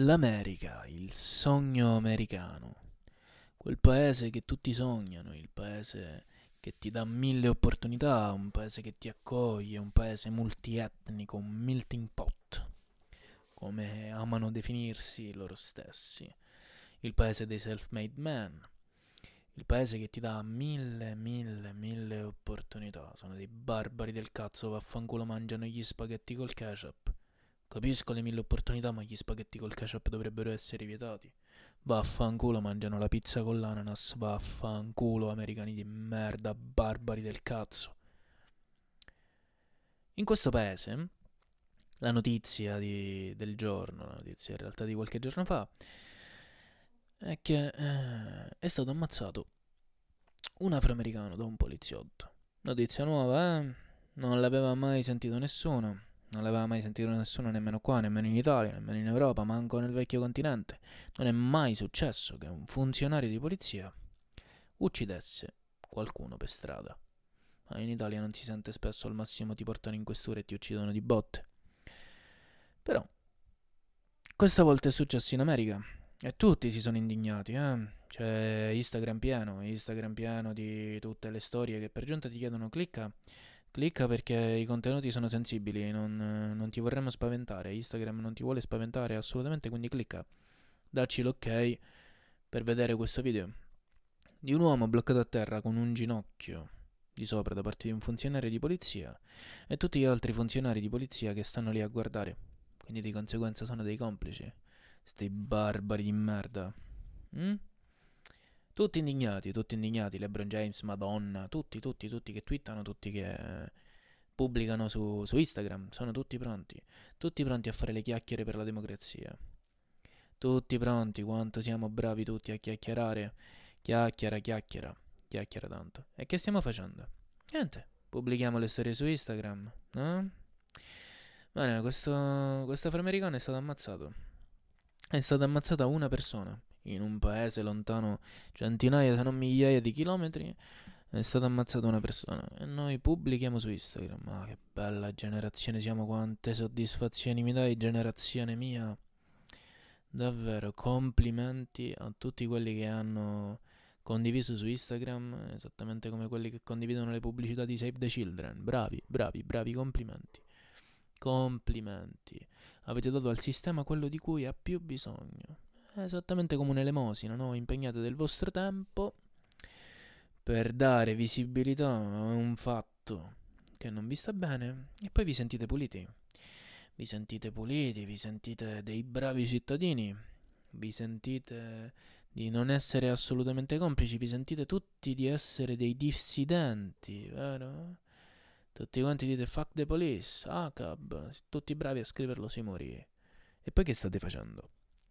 L'America, il sogno americano, quel paese che tutti sognano, il paese che ti dà mille opportunità, un paese che ti accoglie, un paese multietnico, un melting pot, come amano definirsi loro stessi, il paese dei self-made men, il paese che ti dà mille, mille, mille opportunità, sono dei barbari del cazzo, vaffanculo mangiano gli spaghetti col ketchup Capisco le mille opportunità, ma gli spaghetti col ketchup dovrebbero essere vietati. Vaffanculo, mangiano la pizza con l'ananas. Vaffanculo, americani di merda, barbari del cazzo. In questo paese, la notizia di, del giorno, la notizia in realtà di qualche giorno fa, è che eh, è stato ammazzato un afroamericano da un poliziotto. Notizia nuova, eh? Non l'aveva mai sentito nessuno non l'aveva mai sentito nessuno nemmeno qua, nemmeno in Italia, nemmeno in Europa, manco nel vecchio continente. Non è mai successo che un funzionario di polizia uccidesse qualcuno per strada. Ma in Italia non si sente spesso, al massimo ti portano in questura e ti uccidono di botte. Però, questa volta è successo in America e tutti si sono indignati, eh? C'è Instagram pieno, Instagram pieno di tutte le storie che per giunta ti chiedono clicca Clicca perché i contenuti sono sensibili, non, non, ti vorremmo spaventare, Instagram non ti vuole spaventare assolutamente, quindi clicca, dacci l'ok per vedere questo video di un uomo bloccato a terra con un ginocchio di sopra da parte di un funzionario di polizia e tutti gli altri funzionari di polizia che stanno lì a guardare, quindi di conseguenza sono dei complici, sti barbari di merda. Mm? Tutti indignati, tutti indignati, LeBron James, Madonna, tutti, tutti, tutti che twittano, tutti che pubblicano su, su Instagram, sono tutti pronti, tutti pronti a fare le chiacchiere per la democrazia. Tutti pronti, quanto siamo bravi tutti a chiacchierare. Chiacchiera, chiacchiera, chiacchiera tanto. E che stiamo facendo? Niente, pubblichiamo le storie su Instagram, no? Bene, questo, questo afroamericano è stato ammazzato. È stata ammazzata una persona in un paese lontano centinaia se non migliaia di chilometri è stata ammazzata una persona e noi pubblichiamo su Instagram. Ma che bella generazione siamo, quante soddisfazioni mi dai, generazione mia. Davvero, complimenti a tutti quelli che hanno condiviso su Instagram, esattamente come quelli che condividono le pubblicità di Save the Children. Bravi, bravi, bravi, complimenti. Complimenti. Avete dato al sistema quello di cui ha più bisogno esattamente come un'elemosina, no? Impegnate del vostro tempo per dare visibilità a un fatto che non vi sta bene e poi vi sentite puliti. Vi sentite puliti, vi sentite dei bravi cittadini, vi sentite di non essere assolutamente complici, vi sentite tutti di essere dei dissidenti, vero? Tutti quanti dite fuck the police, ACAB, tutti bravi a scriverlo sui muri. E poi che state facendo?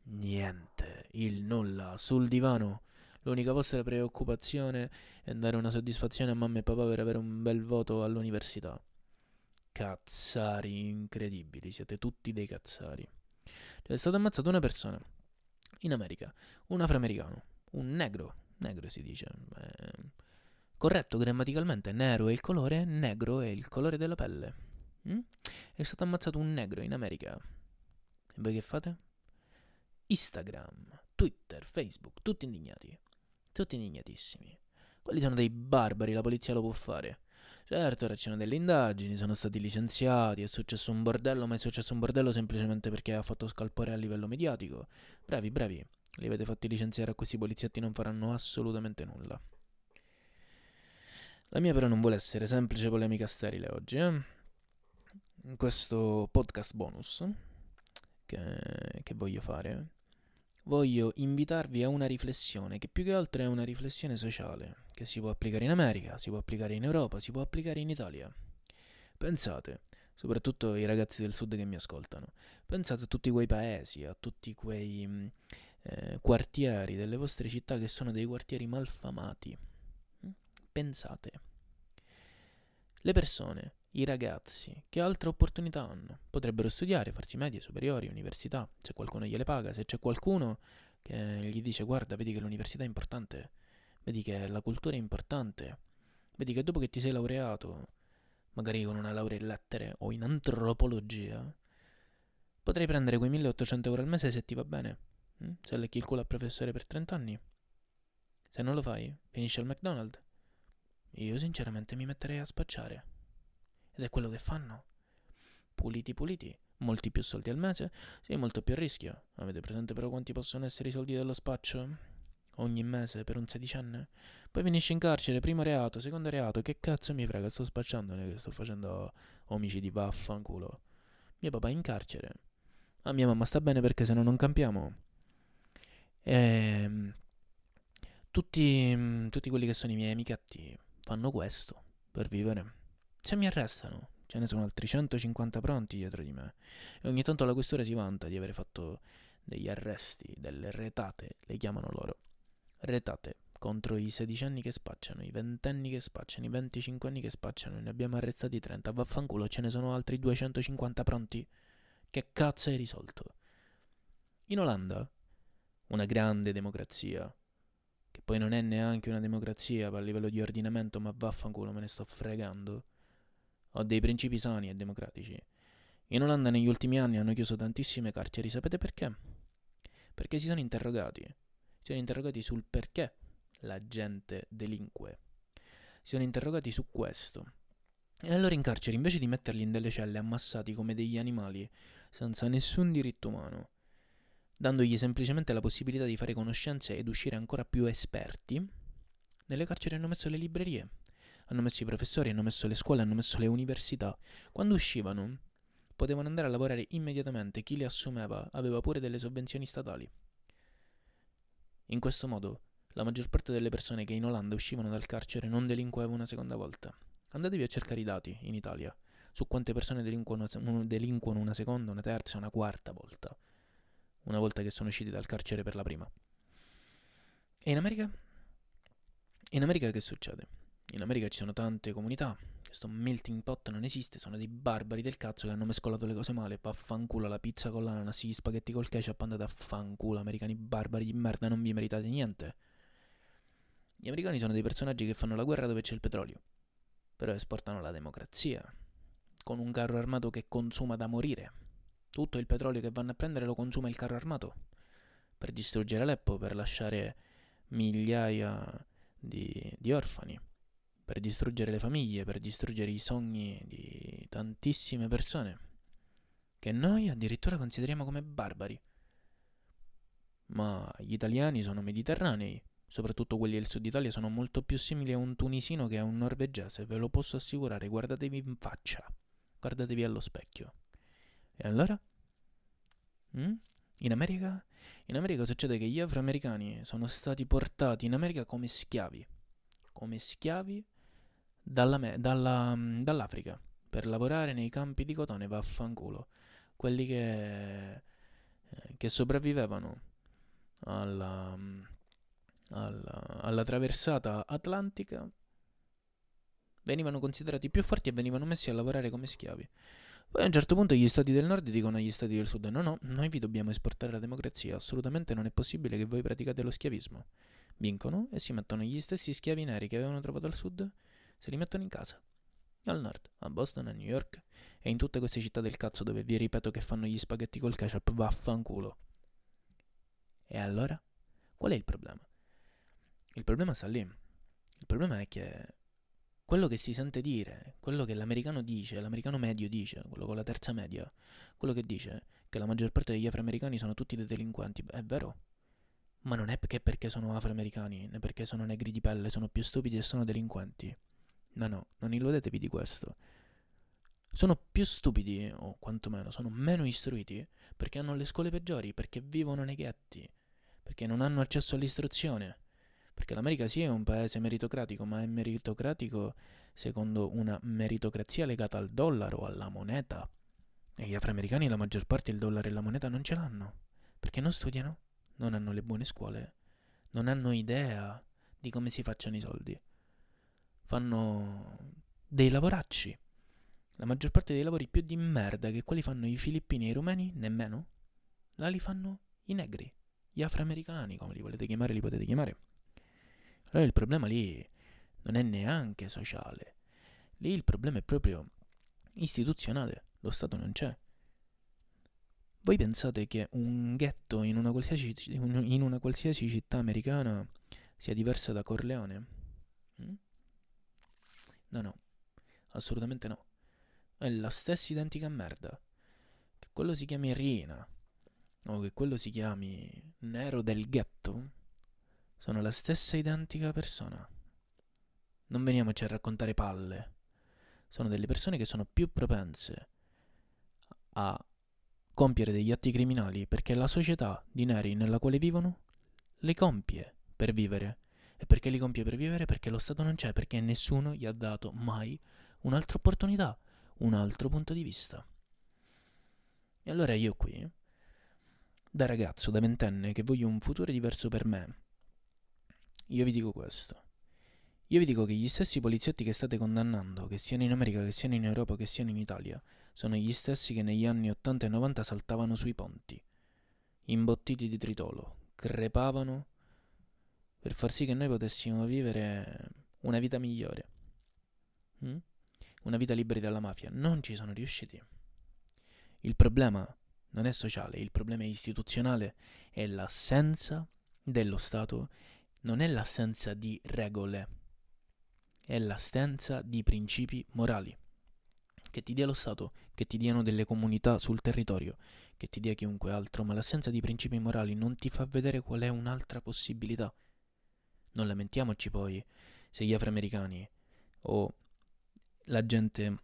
Niente, il nulla, sul divano. L'unica vostra preoccupazione è dare una soddisfazione a mamma e papà per avere un bel voto all'università. Cazzari incredibili, siete tutti dei cazzari. Cioè, è stata ammazzata una persona in America, un afroamericano, un negro, negro si dice. Eh, corretto grammaticalmente, nero è il colore, negro è il colore della pelle. Mm? È stato ammazzato un negro in America. E voi che fate? Instagram, Twitter, Facebook, tutti indignati. Tutti indignatissimi. Quelli sono dei barbari, la polizia lo può fare. Certo, ora c'erano delle indagini, sono stati licenziati, è successo un bordello, ma è successo un bordello semplicemente perché ha fatto scalpore a livello mediatico. Bravi, bravi, li avete fatti licenziare a questi poliziotti non faranno assolutamente nulla. La mia però non vuole essere semplice polemica sterile oggi, eh? In questo podcast bonus che, che voglio fare voglio invitarvi a una riflessione che più che altro è una riflessione sociale, che si può applicare in America, si può applicare in Europa, si può applicare in Italia. Pensate, soprattutto i ragazzi del sud che mi ascoltano, pensate a tutti quei paesi, a tutti quei mm, eh, quartieri delle vostre città che sono dei quartieri malfamati. Mm? Pensate. Le persone i ragazzi che altre opportunità hanno? Potrebbero studiare, farsi medie, superiori, università, se qualcuno gliele paga, se c'è qualcuno che gli dice guarda, vedi che l'università è importante, vedi che la cultura è importante, vedi che dopo che ti sei laureato, magari con una laurea in lettere o in antropologia, Potrei prendere quei 1800 euro al mese se ti va bene. Mm? Se lecchi il culo al professore per 30 anni. Se non lo fai, finisci al McDonald's. Io sinceramente mi metterei a spacciare. Ed è quello che fanno. Puliti puliti. Molti più soldi al mese, sì, molto più rischio. Avete presente però quanti possono essere i soldi dello spaccio? Ogni mese per un sedicenne? Poi finisci in carcere, primo reato, secondo reato, che cazzo mi frega, sto spacciando, non è che sto facendo omicidi, vaffanculo. Mio papà è in carcere. A mia mamma sta bene perché se no non campiamo. E... Tutti, tutti quelli che sono i miei amichetti fanno questo per vivere. Se mi arrestano, ce ne sono altri 150 pronti dietro di me. E ogni tanto la questura si vanta di aver fatto degli arresti, delle retate, le chiamano loro. Retate contro i sedicenni che spacciano, i ventenni che spacciano, i venticinquenni che spacciano. Ne abbiamo arrestati 30. Vaffanculo, ce ne sono altri 250 pronti. Che cazzo hai risolto? In Olanda, una grande democrazia, che poi non è neanche una democrazia a livello di ordinamento, ma vaffanculo, me ne sto fregando. Ho dei principi sani e democratici. In Olanda negli ultimi anni hanno chiuso tantissime carceri, sapete perché? Perché si sono interrogati. Si sono interrogati sul perché la gente delinque. Si sono interrogati su questo. E allora in carcere, invece di metterli in delle celle ammassati come degli animali, senza nessun diritto umano, dandogli semplicemente la possibilità di fare conoscenze ed uscire ancora più esperti, nelle carceri hanno messo le librerie, hanno messo i professori, hanno messo le scuole, hanno messo le università. Quando uscivano, potevano andare a lavorare immediatamente, chi li assumeva aveva pure delle sovvenzioni statali. In questo modo, la maggior parte delle persone che in Olanda uscivano dal carcere non delinqueva una seconda volta. Andatevi a cercare i dati in Italia su quante persone delinquono, delinquono una seconda, una terza, una quarta volta, una volta che sono usciti dal carcere per la prima. E in America? In America che succede? In America ci sono tante comunità, questo melting pot non esiste, sono dei barbari del cazzo che hanno mescolato le cose male, vaffanculo la pizza con l'ananas, gli spaghetti col ketchup, andate a fanculo, americani barbari di merda, non vi meritate niente. Gli americani sono dei personaggi che fanno la guerra dove c'è il petrolio, però esportano la democrazia, con un carro armato che consuma da morire. Tutto il petrolio che vanno a prendere lo consuma il carro armato per distruggere Aleppo, per lasciare migliaia di, di orfani, per distruggere le famiglie, per distruggere i sogni di tantissime persone, che noi addirittura consideriamo come barbari. Ma gli italiani sono mediterranei, soprattutto quelli del sud Italia, sono molto più simili a un tunisino che a un norvegese, ve lo posso assicurare, guardatevi in faccia. Guardatevi allo specchio. E allora? Mm? In America? In America succede che gli afroamericani sono stati portati in America come schiavi. Come schiavi dalla me- dalla, dall'Africa per lavorare nei campi di cotone vaffanculo. Quelli che, eh, che sopravvivevano alla, alla, alla traversata atlantica venivano considerati più forti e venivano messi a lavorare come schiavi. Poi a un certo punto gli stati del nord dicono agli stati del sud: no, no, noi vi dobbiamo esportare la democrazia, assolutamente non è possibile che voi praticate lo schiavismo. Vincono e si mettono gli stessi schiavi neri che avevano trovato al sud, se li mettono in casa. Al nord, a Boston, a New York e in tutte queste città del cazzo dove vi ripeto che fanno gli spaghetti col ketchup, vaffanculo. E allora? Qual è il problema? Il problema sta lì. Il problema è che quello che si sente dire, quello che l'americano dice, l'americano medio dice, quello con la terza media, quello che dice che la maggior parte degli afroamericani sono tutti dei delinquenti, è vero. Ma non è perché, perché sono afroamericani, né perché sono negri di pelle, sono più stupidi e sono delinquenti. No, no, non illudetevi di questo. Sono più stupidi, o quantomeno sono meno istruiti, perché hanno le scuole peggiori, perché vivono nei ghetti, perché non hanno accesso all'istruzione perché l'America sì è un paese meritocratico, ma è meritocratico secondo una meritocrazia legata al dollaro, alla moneta. E gli afroamericani la maggior parte il dollaro e la moneta non ce l'hanno, perché non studiano, non hanno le buone scuole, non hanno idea di come si facciano i soldi. Fanno dei lavoracci. La maggior parte dei lavori più di merda che quelli fanno i filippini e i rumeni, nemmeno, là li fanno i negri, gli afroamericani, come li volete chiamare, li potete chiamare. Allora il problema lì non è neanche sociale, lì il problema è proprio istituzionale, lo Stato non c'è. Voi pensate che un ghetto in una qualsiasi, in una qualsiasi città americana sia diversa da Corleone? Mm? No, no, assolutamente no. È la stessa identica merda. Che quello si chiami Rina o che quello si chiami Nero del ghetto sono la stessa identica persona. Non veniamoci a raccontare palle. Sono delle persone che sono più propense a compiere degli atti criminali perché la società di neri nella quale vivono le compie per vivere. E perché li compie per vivere? Perché lo Stato non c'è, perché nessuno gli ha dato mai un'altra opportunità, un altro punto di vista. E allora io qui, da ragazzo, da ventenne, che voglio un futuro diverso per me, io vi dico questo. Io vi dico che gli stessi poliziotti che state condannando, che siano in America, che siano in Europa, che siano in Italia, sono gli stessi che negli anni 80 e 90 saltavano sui ponti, imbottiti di tritolo, crepavano per far sì che noi potessimo vivere una vita migliore, mm? una vita liberi dalla mafia. Non ci sono riusciti. Il problema non è sociale, il problema è istituzionale, è l'assenza dello Stato, non è l'assenza di regole, è l'assenza di principi morali che ti dia lo Stato, che ti diano delle comunità sul territorio, che ti dia chiunque altro, ma l'assenza di principi morali non ti fa vedere qual è un'altra possibilità. Non lamentiamoci poi se gli afroamericani o la gente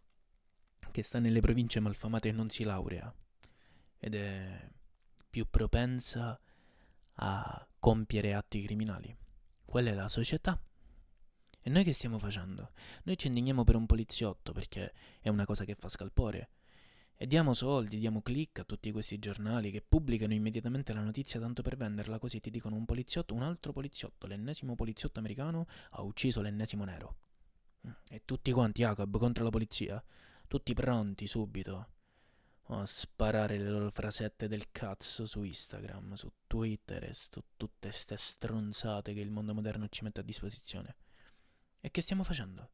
che sta nelle province malfamate non si laurea ed è più propensa a compiere atti criminali. Quella è la società e noi che stiamo facendo? Noi ci indigniamo per un poliziotto perché è una cosa che fa scalpore. E diamo soldi, diamo click a tutti questi giornali che pubblicano immediatamente la notizia tanto per venderla così ti dicono un poliziotto, un altro poliziotto, l'ennesimo poliziotto americano ha ucciso l'ennesimo nero. E tutti quanti Jacob contro la polizia, tutti pronti subito a sparare le loro frasette del cazzo su Instagram, su Twitter e su tutte ste stronzate che il mondo moderno ci mette a disposizione. E che stiamo facendo?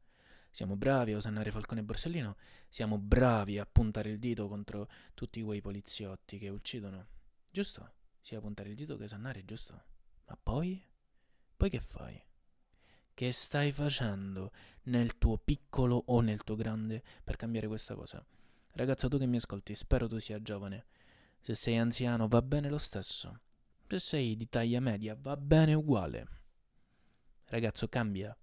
Siamo bravi a osannare Falcone e Borsellino? Siamo bravi a puntare il dito contro tutti quei poliziotti che uccidono? Giusto? Sia puntare il dito che osannare, giusto? Ma poi? Poi che fai? Che stai facendo nel tuo piccolo o nel tuo grande per cambiare questa cosa? Ragazzo, tu che mi ascolti, spero tu sia giovane. Se sei anziano va bene lo stesso. Se sei di taglia media va bene uguale. Ragazzo, cambia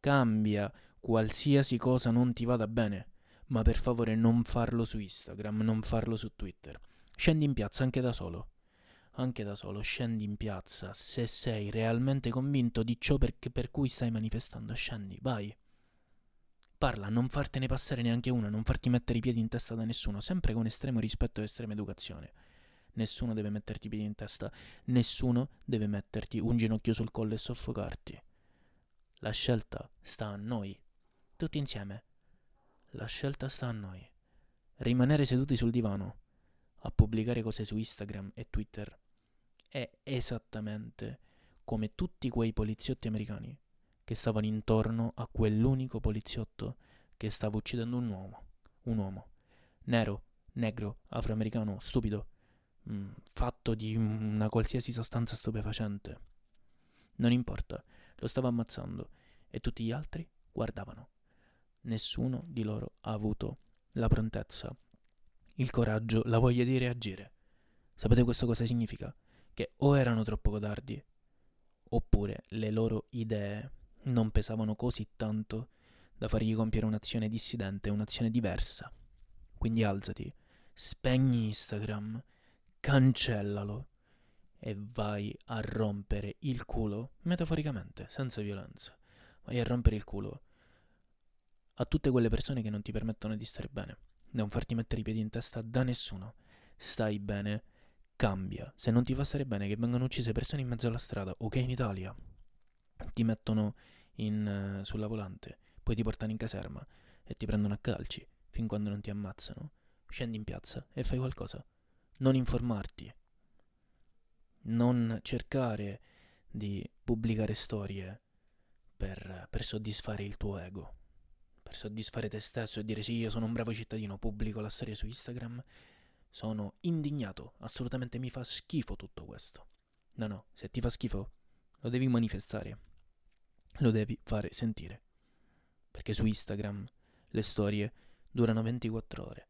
cambia qualsiasi cosa non ti vada bene, ma per favore non farlo su Instagram, non farlo su Twitter. Scendi in piazza anche da solo. Anche da solo, scendi in piazza se sei realmente convinto di ciò per, per cui stai manifestando. Scendi, vai. Parla, non fartene passare neanche una, non farti mettere i piedi in testa da nessuno, sempre con estremo rispetto e estrema educazione. Nessuno deve metterti i piedi in testa, nessuno deve metterti un ginocchio sul collo e soffocarti. La scelta sta a noi, tutti insieme. La scelta sta a noi. Rimanere seduti sul divano a pubblicare cose su Instagram e Twitter è esattamente come tutti quei poliziotti americani che stavano intorno a quell'unico poliziotto che stava uccidendo un uomo, un uomo nero, negro, afroamericano, stupido, mh, mm, fatto di una qualsiasi sostanza stupefacente. Non importa, lo stava ammazzando e tutti gli altri guardavano. Nessuno di loro ha avuto la prontezza, il coraggio, la voglia di reagire. Sapete questo cosa significa? Che o erano troppo codardi, oppure le loro idee non pesavano così tanto da fargli compiere un'azione dissidente, un'azione diversa. Quindi alzati, spegni Instagram, cancellalo e vai a rompere il culo, metaforicamente, senza violenza. Vai a rompere il culo a tutte quelle persone che non ti permettono di stare bene, non farti mettere i piedi in testa da nessuno. Stai bene, cambia. Se non ti fa stare bene che vengano uccise persone in mezzo alla strada o che in Italia ti mettono in, uh, sulla volante, poi ti portano in caserma e ti prendono a calci fin quando non ti ammazzano, scendi in piazza e fai qualcosa. Non informarti, non cercare di pubblicare storie per, per soddisfare il tuo ego, per soddisfare te stesso e dire sì, io sono un bravo cittadino, pubblico la storia su Instagram, sono indignato, assolutamente mi fa schifo tutto questo. No, no, se ti fa schifo, lo devi manifestare, lo devi fare sentire. Perché su Instagram le storie durano 24 ore